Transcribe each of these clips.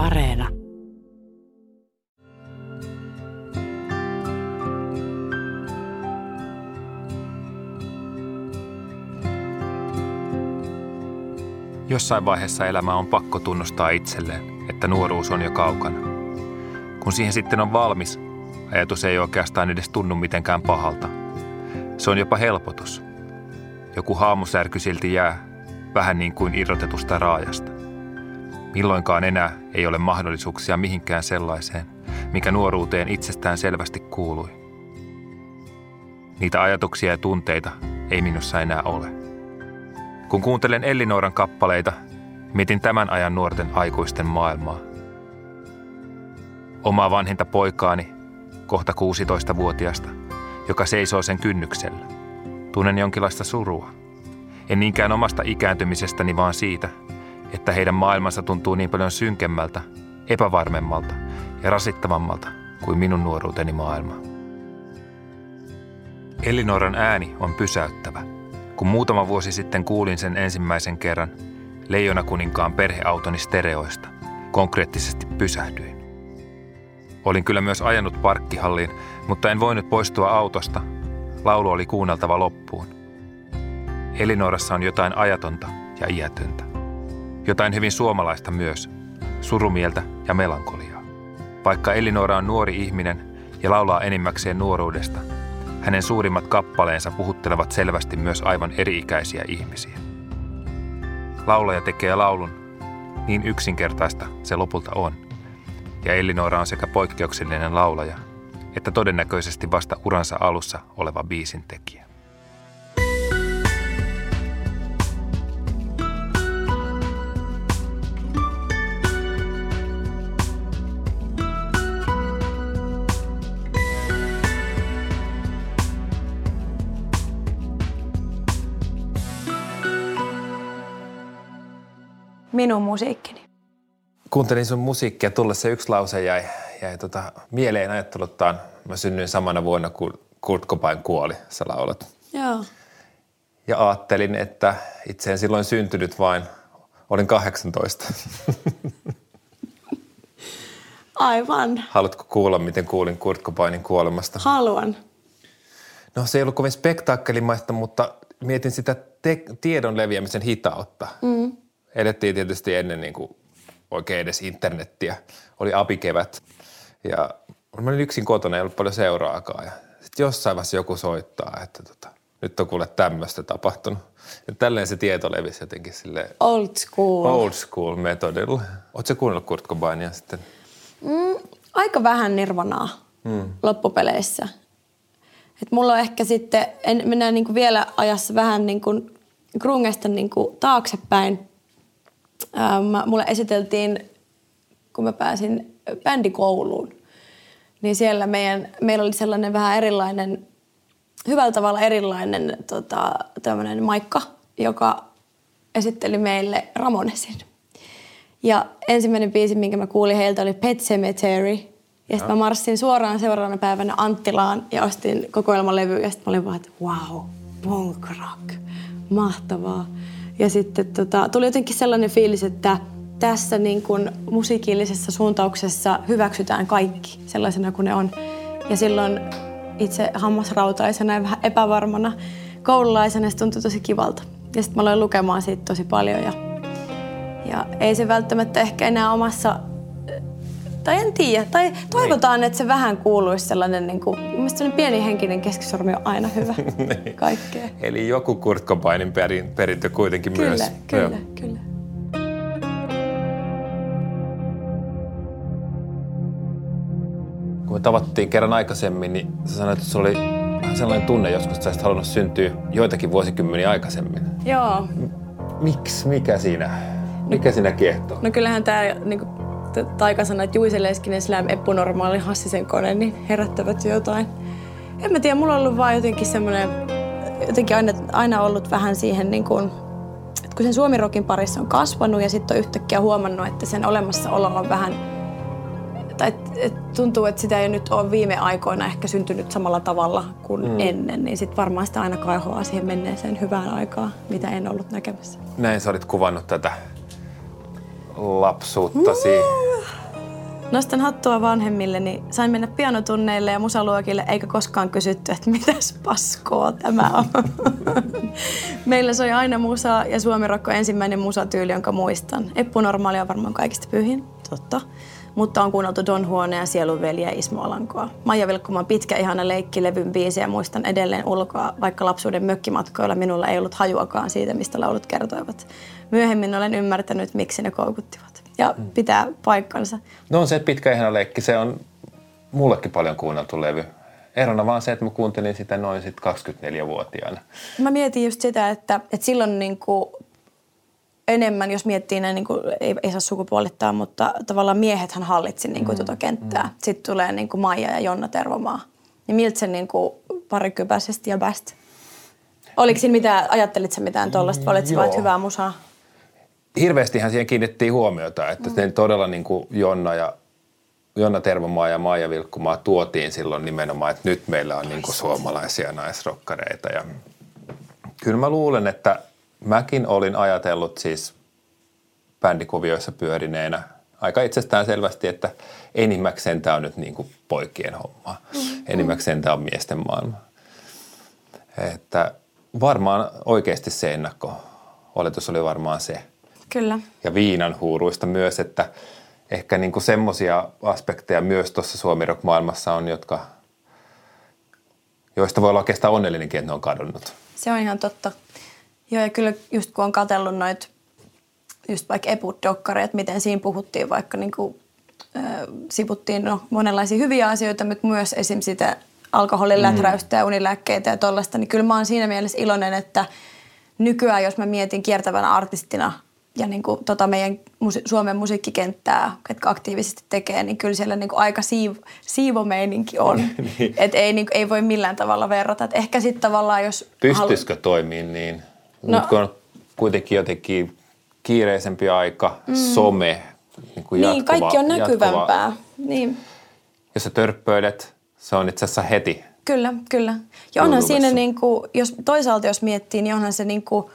Areena. Jossain vaiheessa elämää on pakko tunnustaa itselleen, että nuoruus on jo kaukana. Kun siihen sitten on valmis, ajatus ei oikeastaan edes tunnu mitenkään pahalta. Se on jopa helpotus. Joku haamusärky silti jää, vähän niin kuin irrotetusta raajasta. Milloinkaan enää ei ole mahdollisuuksia mihinkään sellaiseen, mikä nuoruuteen itsestään selvästi kuului. Niitä ajatuksia ja tunteita ei minussa enää ole. Kun kuuntelen Ellinooran kappaleita, mietin tämän ajan nuorten aikuisten maailmaa. Omaa vanhinta poikaani, kohta 16-vuotiasta, joka seisoo sen kynnyksellä. Tunnen jonkinlaista surua. En niinkään omasta ikääntymisestäni, vaan siitä, että heidän maailmansa tuntuu niin paljon synkemmältä, epävarmemmalta ja rasittavammalta kuin minun nuoruuteni maailma. Elinoran ääni on pysäyttävä. Kun muutama vuosi sitten kuulin sen ensimmäisen kerran Leijona kuninkaan perheautoni stereoista, konkreettisesti pysähdyin. Olin kyllä myös ajanut parkkihalliin, mutta en voinut poistua autosta. Laulu oli kuunneltava loppuun. Elinorassa on jotain ajatonta ja iätöntä. Jotain hyvin suomalaista myös, surumieltä ja melankoliaa. Vaikka Elinora on nuori ihminen ja laulaa enimmäkseen nuoruudesta, hänen suurimmat kappaleensa puhuttelevat selvästi myös aivan eri-ikäisiä ihmisiä. Laulaja tekee laulun, niin yksinkertaista se lopulta on. Ja Elinora on sekä poikkeuksellinen laulaja, että todennäköisesti vasta uransa alussa oleva biisin minun musiikkini. Kuuntelin sun musiikkia, tulla se yksi lause jäi, jäi tota, mieleen ajatteluttaan. Mä synnyin samana vuonna, kun Kurt Cobain kuoli, sä laulat. Joo. Ja ajattelin, että itse en silloin syntynyt, vain olin 18. Aivan. Haluatko kuulla, miten kuulin Kurt Cobainin kuolemasta? Haluan. No se ei ollut kovin spektaakkelimaista, mutta mietin sitä te- tiedon leviämisen hitautta. Mm. Elettiin tietysti ennen niin kuin oikein edes internettiä. Oli apikevät ja mä olin yksin kotona, ei ollut paljon seuraakaan. Ja sitten jossain vaiheessa joku soittaa, että tota, nyt on kuule tämmöistä tapahtunut. Ja tälleen se tieto levisi jotenkin sille Old school. old school metodilla. Oletko kuunnellut Kurt Cobainia sitten? Mm, aika vähän nirvanaa mm. loppupeleissä. Et mulla on ehkä sitten, en, mennään niinku vielä ajassa vähän niinku grungesta niinku taaksepäin. Ähm, mulle esiteltiin, kun mä pääsin bändikouluun, niin siellä meidän, meillä oli sellainen vähän erilainen, hyvällä tavalla erilainen tota, tämmöinen maikka, joka esitteli meille Ramonesin. Ja ensimmäinen biisi, minkä mä kuulin heiltä, oli Pet Cemetery. Ja sitten mä marssin suoraan seuraavana päivänä Anttilaan ja ostin kokoelmalevy. Ja sitten mä olin vaan, että wow, punk rock, mahtavaa. Ja sitten tota, tuli jotenkin sellainen fiilis, että tässä niin kun musiikillisessa suuntauksessa hyväksytään kaikki sellaisena kuin ne on. Ja silloin itse hammasrautaisena ja vähän epävarmana koululaisena se tuntui tosi kivalta. Ja sitten mä aloin lukemaan siitä tosi paljon ja ja ei se välttämättä ehkä enää omassa, tai en tiedä, tai toivotaan, että se vähän kuuluisi sellainen, niin kuin, mielestäni pieni henkinen keskisormi on aina hyvä kaikkea. Eli joku Kurt Cobainin perin, perintö kuitenkin Kyllä, myös. kyllä, Joo. kyllä. Kun me tavattiin kerran aikaisemmin, niin sä sanoit, että sulla oli vähän sellainen tunne joskus, että sä olisit halunnut syntyä joitakin vuosikymmeniä aikaisemmin. Joo, Miksi? Mikä siinä? Mikä siinä kiehtoo? no kyllähän tämä niin taikasanat Juise Leskinen, Slam, Epunormaali, Hassisen kone, niin herättävät jo jotain. En mä tiedä, mulla on ollut vaan jotenkin semmoinen, jotenkin aina, aina ollut vähän siihen niin kuin, että kun sen suomirokin parissa on kasvanut ja sitten on yhtäkkiä huomannut, että sen olemassaolo on vähän, tai et, et tuntuu, että sitä ei nyt ole viime aikoina ehkä syntynyt samalla tavalla kuin mm. ennen, niin sitten varmaan sitä aina kaihoaa siihen menneeseen hyvään aikaan, mitä en ollut näkemässä. Näin sä olit kuvannut tätä lapsuuttasi? Nostan hattua vanhemmilleni. Sain mennä pianotunneille ja musaluokille, eikä koskaan kysytty, että mitäs paskoa tämä on. Meillä soi aina musa ja Suomi Rokko ensimmäinen musatyyli, jonka muistan. Eppu Normaali on varmaan kaikista pyhin, totta. Mutta on kuunneltu Don Huone ja Sielunveli ja Ismo Alankoa. Maija Vilkkuman pitkä ihana leikkilevyn biisiä muistan edelleen ulkoa, vaikka lapsuuden mökkimatkoilla minulla ei ollut hajuakaan siitä, mistä laulut kertoivat. Myöhemmin olen ymmärtänyt, miksi ne koukuttivat. Ja mm. pitää paikkansa. No on se pitkä ihana leikki, se on mullekin paljon kuunneltu levy. Erona vaan se, että mä kuuntelin sitä noin sit 24-vuotiaana. Mä mietin just sitä, että, että silloin niin kuin enemmän, jos miettii näin, niin kuin, ei, ei saa sukupuolittaa, mutta tavallaan miehethän hallitsi niin kuin, mm. tuota kenttää. Mm. Sitten tulee niin kuin Maija ja Jonna Tervomaa. Niin miltä se niin kuin, parikypäisesti ja best? Oliko siinä mitään, ajattelit sä mitään tuollaista, vai olit vain hyvää musaa? Hirveästihän siihen kiinnitettiin huomiota, että mm. todella niin kuin Jonna ja Jonna Tervomaa ja Maija Vilkkumaa tuotiin silloin nimenomaan, että nyt meillä on niin kuin suomalaisia naisrokkareita. Ja kyllä mä luulen, että mäkin olin ajatellut siis bändikuvioissa pyörineenä aika itsestään selvästi, että enimmäkseen tämä on nyt niin kuin poikien homma. Mm-hmm. Enimmäkseen tämä on miesten maailma. Että varmaan oikeasti se ennakko oletus oli varmaan se. Kyllä. Ja viinan huuruista myös, että ehkä niin kuin semmoisia aspekteja myös tuossa suomi maailmassa on, jotka, joista voi olla oikeastaan onnellinenkin, että ne on kadonnut. Se on ihan totta. Joo, ja kyllä just kun on katsellut noita just vaikka eput-dokkareita, miten siinä puhuttiin vaikka niin kuin, äh, sivuttiin no, monenlaisia hyviä asioita, mutta myös esim. sitä alkoholin mm. ja unilääkkeitä ja tollaista, niin kyllä mä oon siinä mielessä iloinen, että nykyään jos mä mietin kiertävänä artistina ja niin kuin, tota meidän musi- Suomen musiikkikenttää, ketkä aktiivisesti tekee, niin kyllä siellä niin kuin aika siiv- siivomeininki on. niin. Et ei, niin kuin, ei voi millään tavalla verrata. Et ehkä sitten tavallaan jos... Pystyisikö halu- niin? No. Nyt kun on kuitenkin jotenkin kiireisempi aika, mm. some, niin, kuin niin jatkuva, kaikki on näkyvämpää. Jatkuva. Niin. Jos sä törppöilet, se on itse asiassa heti. Kyllä, kyllä. Ja onhan siinä, niin kuin, jos toisaalta jos miettii, niin onhan se niin kuin,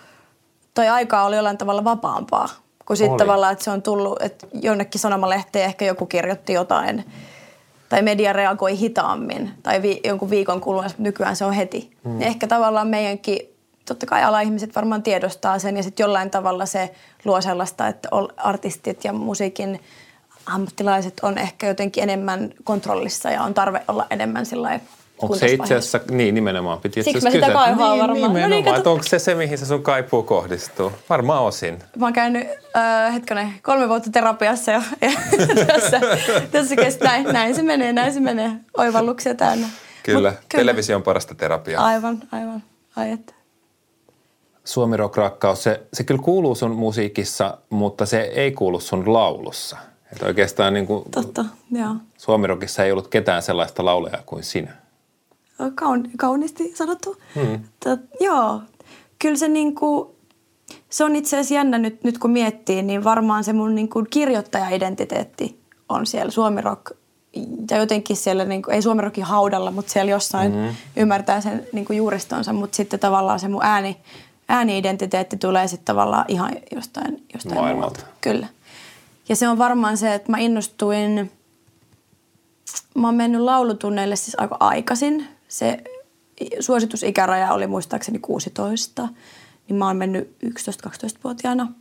toi aika oli jollain tavalla vapaampaa. Kun sitten tavallaan, että se on tullut, että jonnekin sanomalehteen ehkä joku kirjoitti jotain, tai media reagoi hitaammin, tai vi, jonkun viikon kuluessa, nykyään se on heti. Mm. ehkä tavallaan meidänkin totta kai ala-ihmiset varmaan tiedostaa sen ja sitten jollain tavalla se luo sellaista, että artistit ja musiikin ammattilaiset on ehkä jotenkin enemmän kontrollissa ja on tarve olla enemmän sillä Onko se itse asiassa, niin nimenomaan piti itse asiassa kysyä. sitä niin, varmaan. Nimenomaan, no niin, että onko se se, mihin se sun kaipuu kohdistuu? Varmaan osin. Mä oon käynyt, äh, hetkonen, kolme vuotta terapiassa ja, ja tässä, tässä kestää, näin, näin se menee, näin se menee. Oivalluksia täynnä. Kyllä, Mut, kyllä. televisio on parasta terapiaa. Aivan, aivan. Ai että. Suomi Rock Rakkaus, se, se kyllä kuuluu sun musiikissa, mutta se ei kuulu sun laulussa. Että oikeastaan niin kuin Totta, joo. Suomi Rockissa ei ollut ketään sellaista laulajaa kuin sinä. Kaun, kauniisti sanottu. Hmm. Tot, joo, kyllä se niin kuin, se on itse asiassa jännä nyt, nyt kun miettii, niin varmaan se mun niin kuin kirjoittaja-identiteetti on siellä Suomi Rock ja jotenkin siellä, niin kuin, ei Suomi Rockin haudalla, mutta siellä jossain mm-hmm. ymmärtää sen niin kuin juuristonsa, mutta sitten tavallaan se mun ääni, ääni-identiteetti tulee sitten tavallaan ihan jostain, jostain Maailmalta. Muualta. Kyllä. Ja se on varmaan se, että mä innostuin, mä oon mennyt laulutunneille siis aika aikaisin. Se suositusikäraja oli muistaakseni 16, niin mä oon mennyt 11-12-vuotiaana.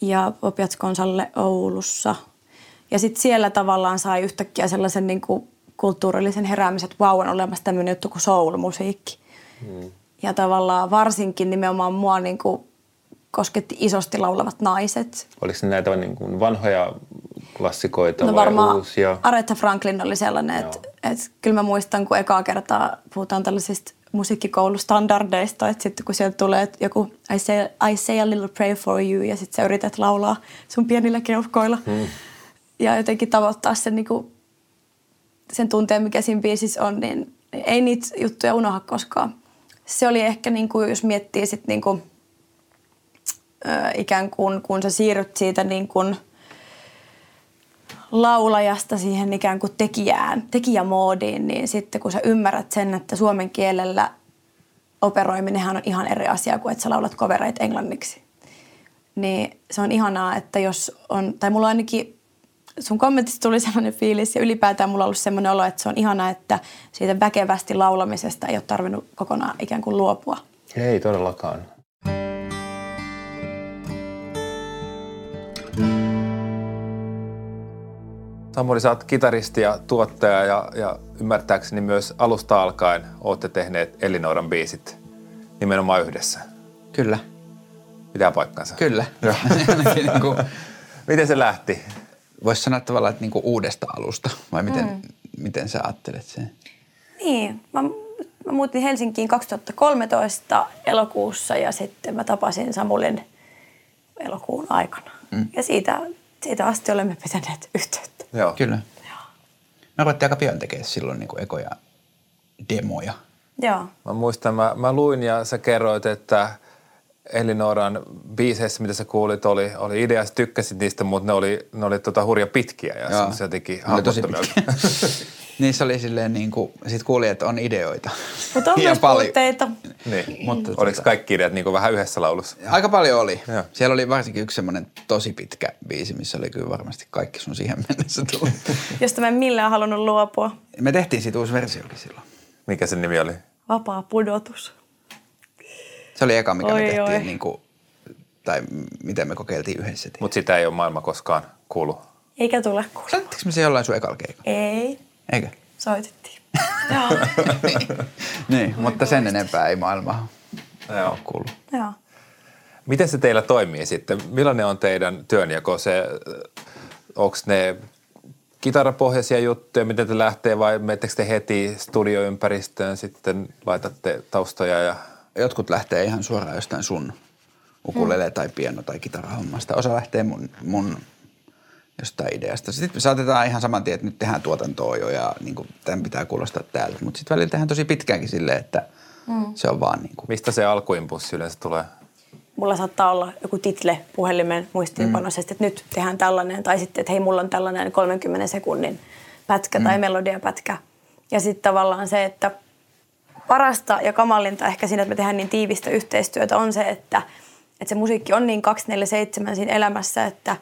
Ja Opiatskonsalle Oulussa. Ja sitten siellä tavallaan sai yhtäkkiä sellaisen niin kuin kulttuurillisen heräämisen, että vau, on olemassa tämmöinen juttu kuin soul-musiikki. Hmm. Ja tavallaan varsinkin nimenomaan mua niin kuin kosketti isosti laulavat naiset. Oliko ne näitä niin kuin vanhoja klassikoita no vai varmaan uusia? Aretha Franklin oli sellainen, että, että kyllä mä muistan, kun ekaa kertaa puhutaan tällaisista musiikkikoulustandardeista, että sitten kun sieltä tulee joku I say, I say a little prayer for you ja sitten sä yrität laulaa sun pienillä keuhkoilla hmm. ja jotenkin tavoittaa sen, niin kuin, sen tunteen, mikä siinä biisissä on, niin ei niitä juttuja unoha koskaan se oli ehkä, niin kuin, jos miettii sit niin kuin, ikään kuin, kun sä siirryt siitä niin kuin laulajasta siihen ikään kuin tekijään, tekijämoodiin, niin sitten kun sä ymmärrät sen, että suomen kielellä operoiminenhan on ihan eri asia kuin että sä laulat kovereita englanniksi. niin se on ihanaa, että jos on, tai mulla ainakin sun kommentista tuli sellainen fiilis ja ylipäätään mulla on ollut sellainen olo, että se on ihanaa, että siitä väkevästi laulamisesta ei ole tarvinnut kokonaan ikään kuin luopua. Ei todellakaan. Samuli, sä oot kitaristi ja tuottaja ja, ja ymmärtääkseni myös alusta alkaen olette tehneet Elinoran biisit nimenomaan yhdessä. Kyllä. Pitää paikkansa. Kyllä. niin kuin, miten se lähti? Voisi sanoa tavallaan, että niin kuin uudesta alusta, vai miten, mm. miten sä ajattelet sen? Niin, mä, mä muutin Helsinkiin 2013 elokuussa ja sitten mä tapasin Samulin elokuun aikana. Mm. Ja siitä, siitä asti olemme pitäneet yhteyttä. Joo. Kyllä. Joo. Me ruvettiin aika pian tekemään silloin niin kuin ekoja demoja. Joo. Mä muistan, mä, mä luin ja sä kerroit, että Elinoran biiseissä, mitä sä kuulit, oli, oli idea, sä tykkäsit niistä, mutta ne oli, ne oli tota hurja pitkiä ja Joo. se jotenkin tosi pitkiä. Niissä oli silleen niin kuin, sit kuuli, että on ideoita. Mutta on myös puutteita. Niin. Mutta Oliko tuota, kaikki ideat niin kuin vähän yhdessä laulussa? Aika paljon oli. Joo. Siellä oli varsinkin yksi semmoinen tosi pitkä biisi, missä oli kyllä varmasti kaikki sun siihen mennessä tullut. Josta mä en millään halunnut luopua. Me tehtiin siitä uusi versiokin silloin. Mikä sen nimi oli? Vapaa pudotus. Se oli eka, mikä oi, me tehtiin, oi. Niin kuin, tai miten me kokeiltiin yhdessä. Mutta sitä ei ole maailma koskaan kuullut. Eikä tule kuullut. Soittiko me se jollain sun ekalla keikalla? Ei. Eikö? Soitettiin. Joo. niin, niin mutta sen enempää ei maailma Joo. kuulu. Joo. Miten se teillä toimii sitten? Millainen on teidän työnjako? Se, onko ne kitarapohjaisia juttuja, miten te lähtee vai menettekö te heti studioympäristöön sitten laitatte taustoja ja jotkut lähtee ihan suoraan jostain sun ukulele mm. tai piano tai kitarahommasta. Osa lähtee mun, mun jostain ideasta. Sitten me saatetaan ihan saman tien, että nyt tehdään tuotantoa jo ja niin kuin, tämän pitää kuulostaa täältä. Mutta sitten välillä tehdään tosi pitkäänkin silleen, että mm. se on vaan niin kuin. Mistä se alkuimpulssi yleensä tulee? Mulla saattaa olla joku title puhelimen muistiinpanossa, mm. että nyt tehdään tällainen. Tai sitten, että hei, mulla on tällainen 30 sekunnin pätkä mm. tai melodiapätkä. Ja sitten tavallaan se, että parasta ja kamalinta ehkä siinä, että me tehdään niin tiivistä yhteistyötä on se, että, että se musiikki on niin 247 siinä elämässä, että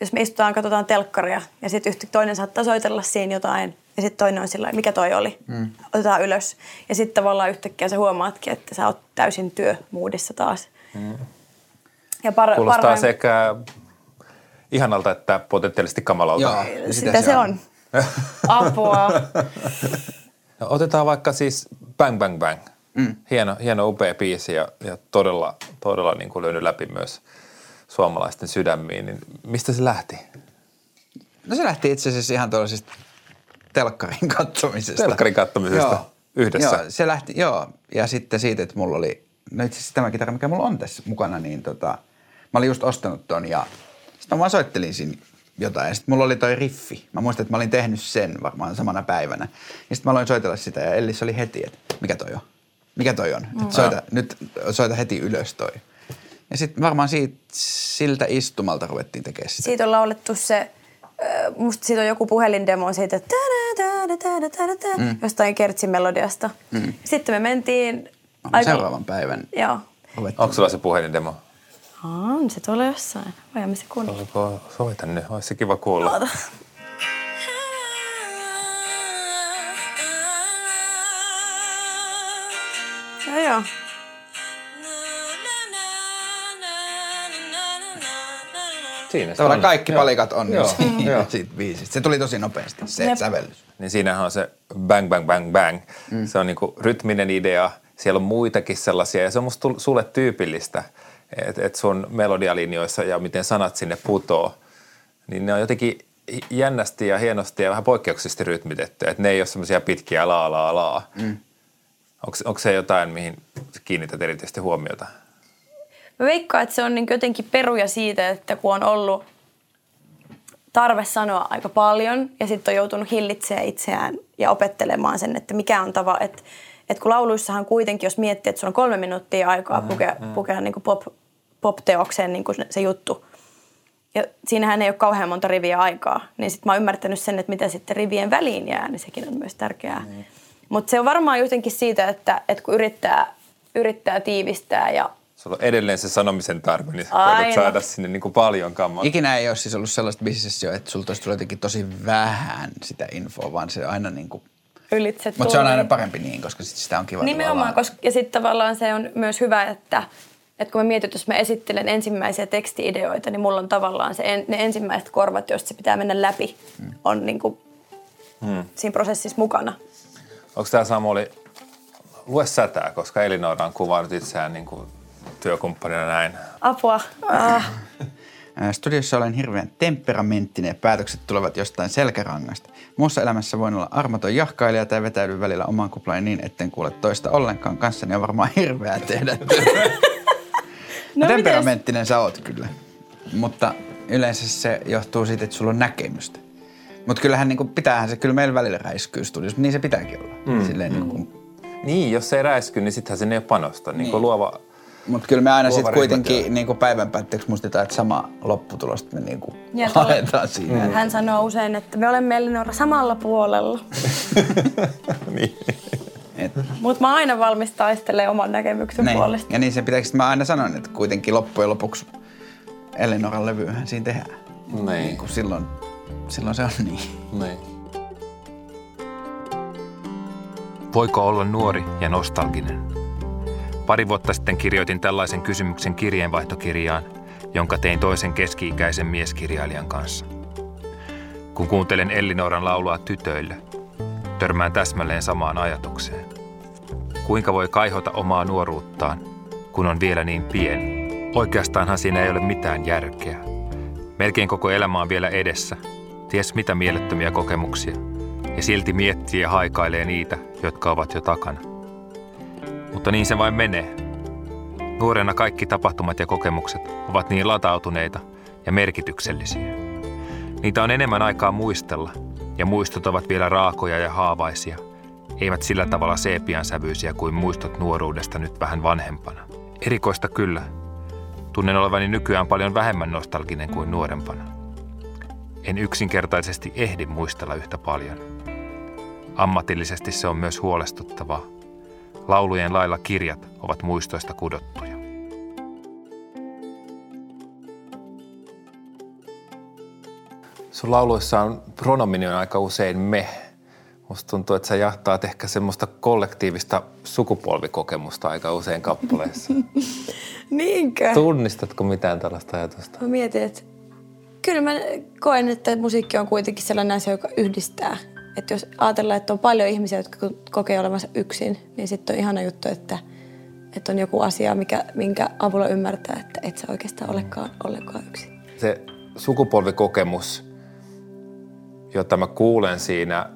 jos me istutaan, katsotaan telkkaria ja sitten toinen saattaa soitella siinä jotain ja sitten toinen on sillä mikä toi oli, mm. otetaan ylös. Ja sitten tavallaan yhtäkkiä sä huomaatkin, että sä oot täysin työmuudissa taas. Mm. Ja par- Kuulostaa parhaim... sekä ihanalta että potentiaalisesti kamalalta. Joo, sitä, sitä se on. on. Apua. No, otetaan vaikka siis Bang Bang Bang. Mm. Hieno, hieno upea biisi ja, ja todella, todella niin kuin löynyt läpi myös suomalaisten sydämiin. Niin mistä se lähti? No se lähti itse asiassa ihan tuollaisesta telkkarin katsomisesta. Telkkarin katsomisesta joo. yhdessä? Joo, se lähti, joo. Ja sitten siitä, että mulla oli, no itse asiassa tämä kitara, mikä mulla on tässä mukana, niin tota, mä olin just ostanut ton ja sitten mä vaan soittelin siinä jotain. Ja sitten mulla oli toi riffi. Mä muistan, että mä olin tehnyt sen varmaan samana päivänä. Ja sitten mä aloin soitella sitä ja Ellis oli heti, että mikä toi on? Mikä toi on? Mm. soita, nyt soita heti ylös toi. Ja sitten varmaan siitä, siltä istumalta ruvettiin tekemään sitä. Siitä on laulettu se, musta siitä on joku puhelindemo siitä, että mm. jostain kertsin melodiasta. Mm. Sitten me mentiin... Aika... Seuraavan päivän. Joo. Onko sulla se puhelindemo? On, se tulee jossain. Voimme se kuunnella. Soita nyt, olisi se kiva kuulla. Oota. Joo, joo. Siinä Tavallaan on. kaikki joo. palikat on joo. Siinä, siitä biisistä. Se tuli tosi nopeasti, se Jep. sävellys. Niin siinähän on se bang, bang, bang, bang. Mm. Se on niinku rytminen idea. Siellä on muitakin sellaisia ja se on musta sulle tyypillistä – että et sun melodialinjoissa ja miten sanat sinne putoo, niin ne on jotenkin jännästi ja hienosti ja vähän poikkeuksellisesti rytmitetty. Että ne ei ole semmoisia pitkiä laa, laa, laa. Mm. Onko se jotain, mihin kiinnität erityisesti huomiota? Mä veikkaan, että se on niin jotenkin peruja siitä, että kun on ollut tarve sanoa aika paljon ja sitten on joutunut hillitsemään itseään ja opettelemaan sen, että mikä on tava, että että kun lauluissahan kuitenkin, jos miettii, että sulla on kolme minuuttia aikaa mm, pukea, mm. pukea niin pop, pop-teokseen niin se juttu, ja siinähän ei ole kauhean monta riviä aikaa, niin sitten mä oon ymmärtänyt sen, että mitä sitten rivien väliin jää, niin sekin on myös tärkeää. Mm. Mutta se on varmaan jotenkin siitä, että, että kun yrittää, yrittää tiivistää ja sulla on edelleen se sanomisen tarve, niin sä koetat saada sinne niin kuin paljon kammaa. Ikinä ei ole siis ollut sellaista bisnesessä, että sulta olisi tullut jotenkin tosi vähän sitä infoa, vaan se aina niin kuin, Ylitse mutta se on aina parempi niin, koska sit sitä on kiva Nimenomaan, tavallaan- koska, ja sitten tavallaan se on myös hyvä, että, että kun mä mietin, että jos mä esittelen ensimmäisiä tekstiideoita, niin mulla on tavallaan se, en, ne ensimmäiset korvat, joista se pitää mennä läpi, Hmm. on niin kuin siinä prosessissa mukana. Onko tämä Samuli, lue sätää, koska Elinora on kuvannut itseään niin kuin työkumppanina näin. Apua. Ah. Ää, Studiossa olen hirveän temperamenttinen ja päätökset tulevat jostain selkärangasta. Muussa elämässä voin olla armoton jahkailija tai vetäydy välillä omaan kuplaan niin, etten kuule toista ollenkaan. Kanssani on varmaan hirveää tehdä no, mites? temperamenttinen sä oot kyllä. Mutta yleensä se johtuu siitä, että sulla on näkemystä. Mutta kyllähän niin pitäähän se kyllä meillä välillä räiskyy studiossa, niin se pitääkin olla. Mm. Silleen, niin kuin, Niin, jos se ei räisky, niin sittenhän sinne ei ole panosta. Niin, kuin luova, Mutta kyllä me aina sitten kuitenkin niin kuin päivän päätteeksi muistetaan, että sama lopputulosta me niin kuin Ja haetaan siinä. Mm. Hän sanoo usein, että me olemme Elinora samalla puolella. niin. Mutta mä oon aina valmis taistelemaan oman näkemyksen niin. puolesta. Ja niin se pitääkö, mä aina sanon, että kuitenkin loppujen lopuksi Elinoran levyhän siinä tehdään. Niin. Niin kuin silloin, silloin se on niin. niin. Voiko olla nuori ja nostalginen? Pari vuotta sitten kirjoitin tällaisen kysymyksen kirjeenvaihtokirjaan, jonka tein toisen keski-ikäisen mieskirjailijan kanssa. Kun kuuntelen Ellinoran laulua tytöille, törmään täsmälleen samaan ajatukseen. Kuinka voi kaihota omaa nuoruuttaan, kun on vielä niin pieni? Oikeastaanhan siinä ei ole mitään järkeä. Melkein koko elämä on vielä edessä. Ties mitä mielettömiä kokemuksia. Ja silti miettii ja haikailee niitä, jotka ovat jo takana. Mutta niin se vain menee. Nuorena kaikki tapahtumat ja kokemukset ovat niin latautuneita ja merkityksellisiä. Niitä on enemmän aikaa muistella, ja muistot ovat vielä raakoja ja haavaisia, eivät sillä tavalla seepian sävyisiä kuin muistot nuoruudesta nyt vähän vanhempana. Erikoista kyllä. Tunnen olevani nykyään paljon vähemmän nostalginen kuin nuorempana. En yksinkertaisesti ehdi muistella yhtä paljon. Ammatillisesti se on myös huolestuttavaa. Laulujen lailla kirjat ovat muistoista kudottuja. Sun lauluissa on pronomini on aika usein me. Musta tuntuu, että sä jahtaat ehkä semmoista kollektiivista sukupolvikokemusta aika usein kappaleissa. Niinkö? Tunnistatko mitään tällaista ajatusta? Mä mietin, että kyllä mä koen, että musiikki on kuitenkin sellainen asia, joka yhdistää. Että jos ajatellaan, että on paljon ihmisiä, jotka kokee olevansa yksin, niin sitten on ihana juttu, että, että on joku asia, mikä, minkä avulla ymmärtää, että et sä oikeastaan olekaan ollenkaan yksin. Se sukupolvikokemus, jota mä kuulen siinä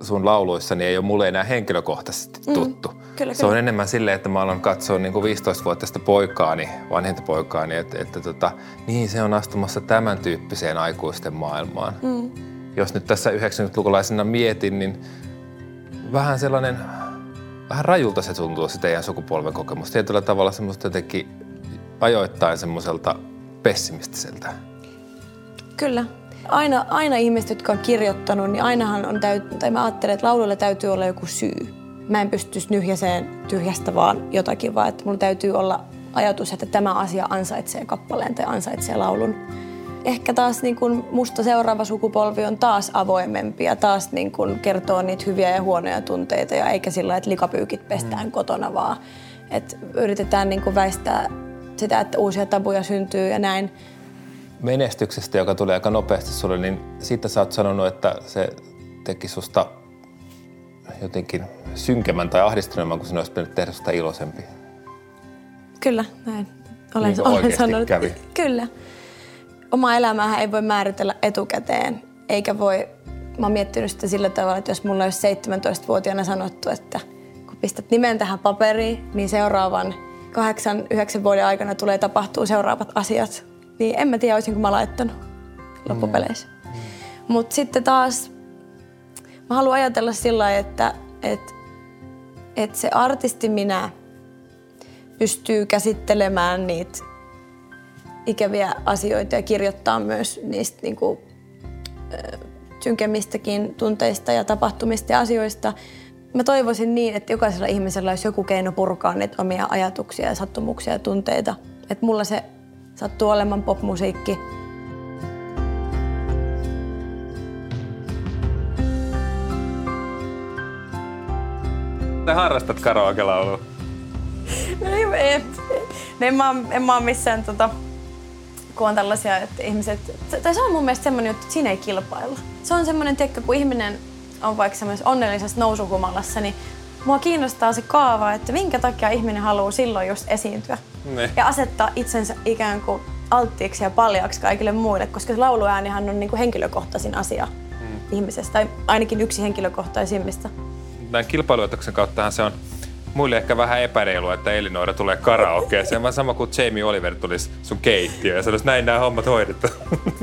sun lauluissa, niin ei ole mulle enää henkilökohtaisesti tuttu. Mm, kyllä, se on kyllä. enemmän silleen, että mä alan katsoa niin 15-vuotiaista poikaani, vanhinta poikaani, että, että tota, niin se on astumassa tämän tyyppiseen aikuisten maailmaan. Mm. Jos nyt tässä 90-lukulaisena mietin, niin vähän sellainen, vähän rajulta se tuntuu se teidän sukupolven kokemus. Tietyllä tavalla semmoista jotenkin ajoittain semmoiselta pessimistiseltä. Kyllä. Aina, aina ihmiset, jotka on kirjoittanut, niin ainahan on täyt, tai mä ajattelen, että lauluilla täytyy olla joku syy. Mä en pystyisi nyhjäseen tyhjästä vaan jotakin, vaan että mulla täytyy olla ajatus, että tämä asia ansaitsee kappaleen tai ansaitsee laulun. Ehkä taas niin kun musta seuraava sukupolvi on taas avoimempi ja taas niin kun kertoo niitä hyviä ja huonoja tunteita ja eikä sillä, että likapyykit pestään mm. kotona, vaan että yritetään niin kun väistää sitä, että uusia tabuja syntyy ja näin. menestyksestä, joka tulee aika nopeasti sulle, niin siitä sä oot sanonut, että se teki susta jotenkin synkemmän tai ahdistuneen, kun sinä olisi pitänyt tehdä sitä iloisempi. Kyllä, näin. Olen, Niin olen sanonut. kävi. Kyllä. Oma elämäähän ei voi määritellä etukäteen, eikä voi, mä oon miettinyt sitä sillä tavalla, että jos mulla olisi 17-vuotiaana sanottu, että kun pistät nimen tähän paperiin, niin seuraavan 8-9 vuoden aikana tulee tapahtuu seuraavat asiat. Niin en mä tiedä, olisinko mä laittanut loppupeleissä. Mm. Mutta sitten taas mä haluan ajatella sillä että, että, että se artisti minä pystyy käsittelemään niitä ikäviä asioita ja kirjoittaa myös niistä niin kuin, synkemmistäkin tunteista ja tapahtumista ja asioista. mä toivoisin niin, että jokaisella ihmisellä olisi joku keino purkaa niitä omia ajatuksia ja sattumuksia ja tunteita. Että mulla se sattuu olemaan popmusiikki. Sä harrastat karaoke-laulua? No ei, ei, en, mä, en mä missään tota, kun on tällaisia, että ihmiset, tai se on mun mielestä semmoinen juttu, että siinä ei kilpailla. Se on semmoinen, tiekkä, kun ihminen on vaikka semmoisessa onnellisessa nousuhumalassa, niin mua kiinnostaa se kaava, että minkä takia ihminen haluaa silloin just esiintyä. Ne. Ja asettaa itsensä ikään kuin alttiiksi ja paljaksi kaikille muille, koska se lauluäänihan on niin kuin henkilökohtaisin asia mm. ihmisestä, tai ainakin yksi henkilökohtaisimmista. Tämän kilpailuotoksen kauttahan se on muille ehkä vähän epäreilua, että Elinora tulee karaokeeseen, vaan sama kuin Jamie Oliver tulisi sun keittiöön ja sanoisi, näin nämä hommat hoidettu.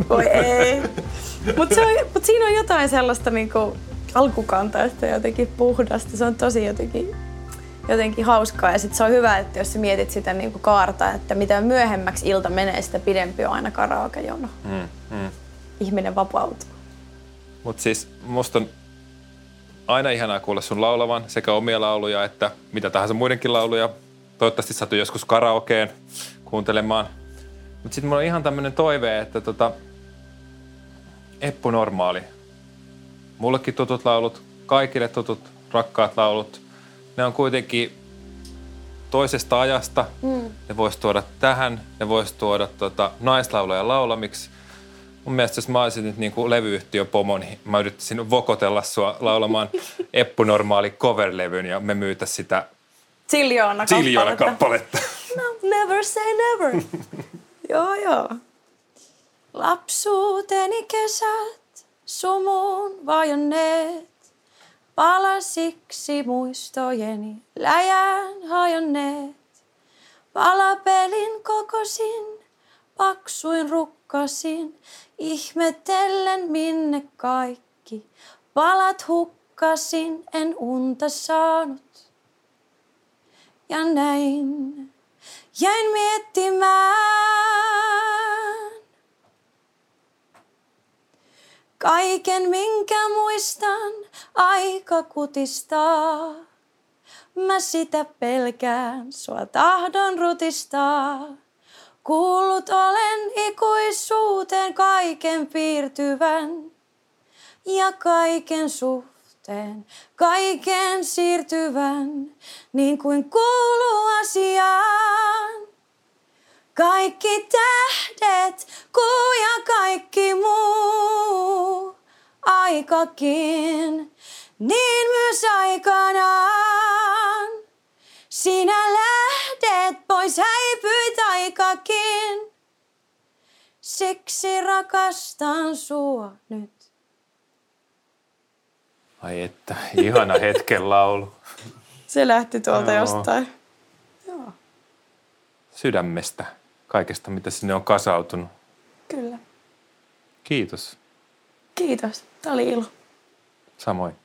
Voi ei. Mutta mut siinä on jotain sellaista niinku alkukantaista jotenkin puhdasta. Se on tosi jotenkin, jotenkin hauskaa. Ja sitten se on hyvä, että jos sä mietit sitä niinku kaarta, että mitä myöhemmäksi ilta menee, sitä pidempi on aina karaokejono. Mm, mm. Ihminen vapautuu. Mutta siis musta on aina ihanaa kuulla sun laulavan sekä omia lauluja että mitä tahansa muidenkin lauluja. Toivottavasti satu joskus karaokeen kuuntelemaan. Mutta sitten mulla on ihan tämmöinen toive, että tota, Eppu Normaali. Mullekin tutut laulut, kaikille tutut rakkaat laulut. Ne on kuitenkin toisesta ajasta. Mm. Ne vois tuoda tähän, ne vois tuoda tota, naislaulaja laulamiksi – mun mielestä jos mä olisin nyt niin kuin pomo, niin mä yrittäisin vokotella sua laulamaan Eppu Normaali cover-levyn ja me myytä sitä Siljoona kappaletta. kappaletta. No, never say never. joo, joo. Lapsuuteni kesät sumuun vajonneet, palasiksi muistojeni läjään hajonneet. Palapelin kokosin, paksuin rukkasin, ihmetellen minne kaikki. Palat hukkasin, en unta saanut. Ja näin jäin miettimään. Kaiken minkä muistan, aika kutistaa. Mä sitä pelkään, sua tahdon rutistaa. Kuullut olen ikuisuuteen kaiken piirtyvän ja kaiken suhteen, kaiken siirtyvän, niin kuin kuuluu asiaan. Kaikki tähdet, kuu ja kaikki muu, aikakin, niin myös aikanaan. Sinä lähdet pois, häipyit aikakin. Siksi rakastan sua nyt. Ai että, ihana hetken laulu. Se lähti tuolta Joo. jostain. Joo. Sydämestä, kaikesta mitä sinne on kasautunut. Kyllä. Kiitos. Kiitos, tämä oli ilo. Samoin.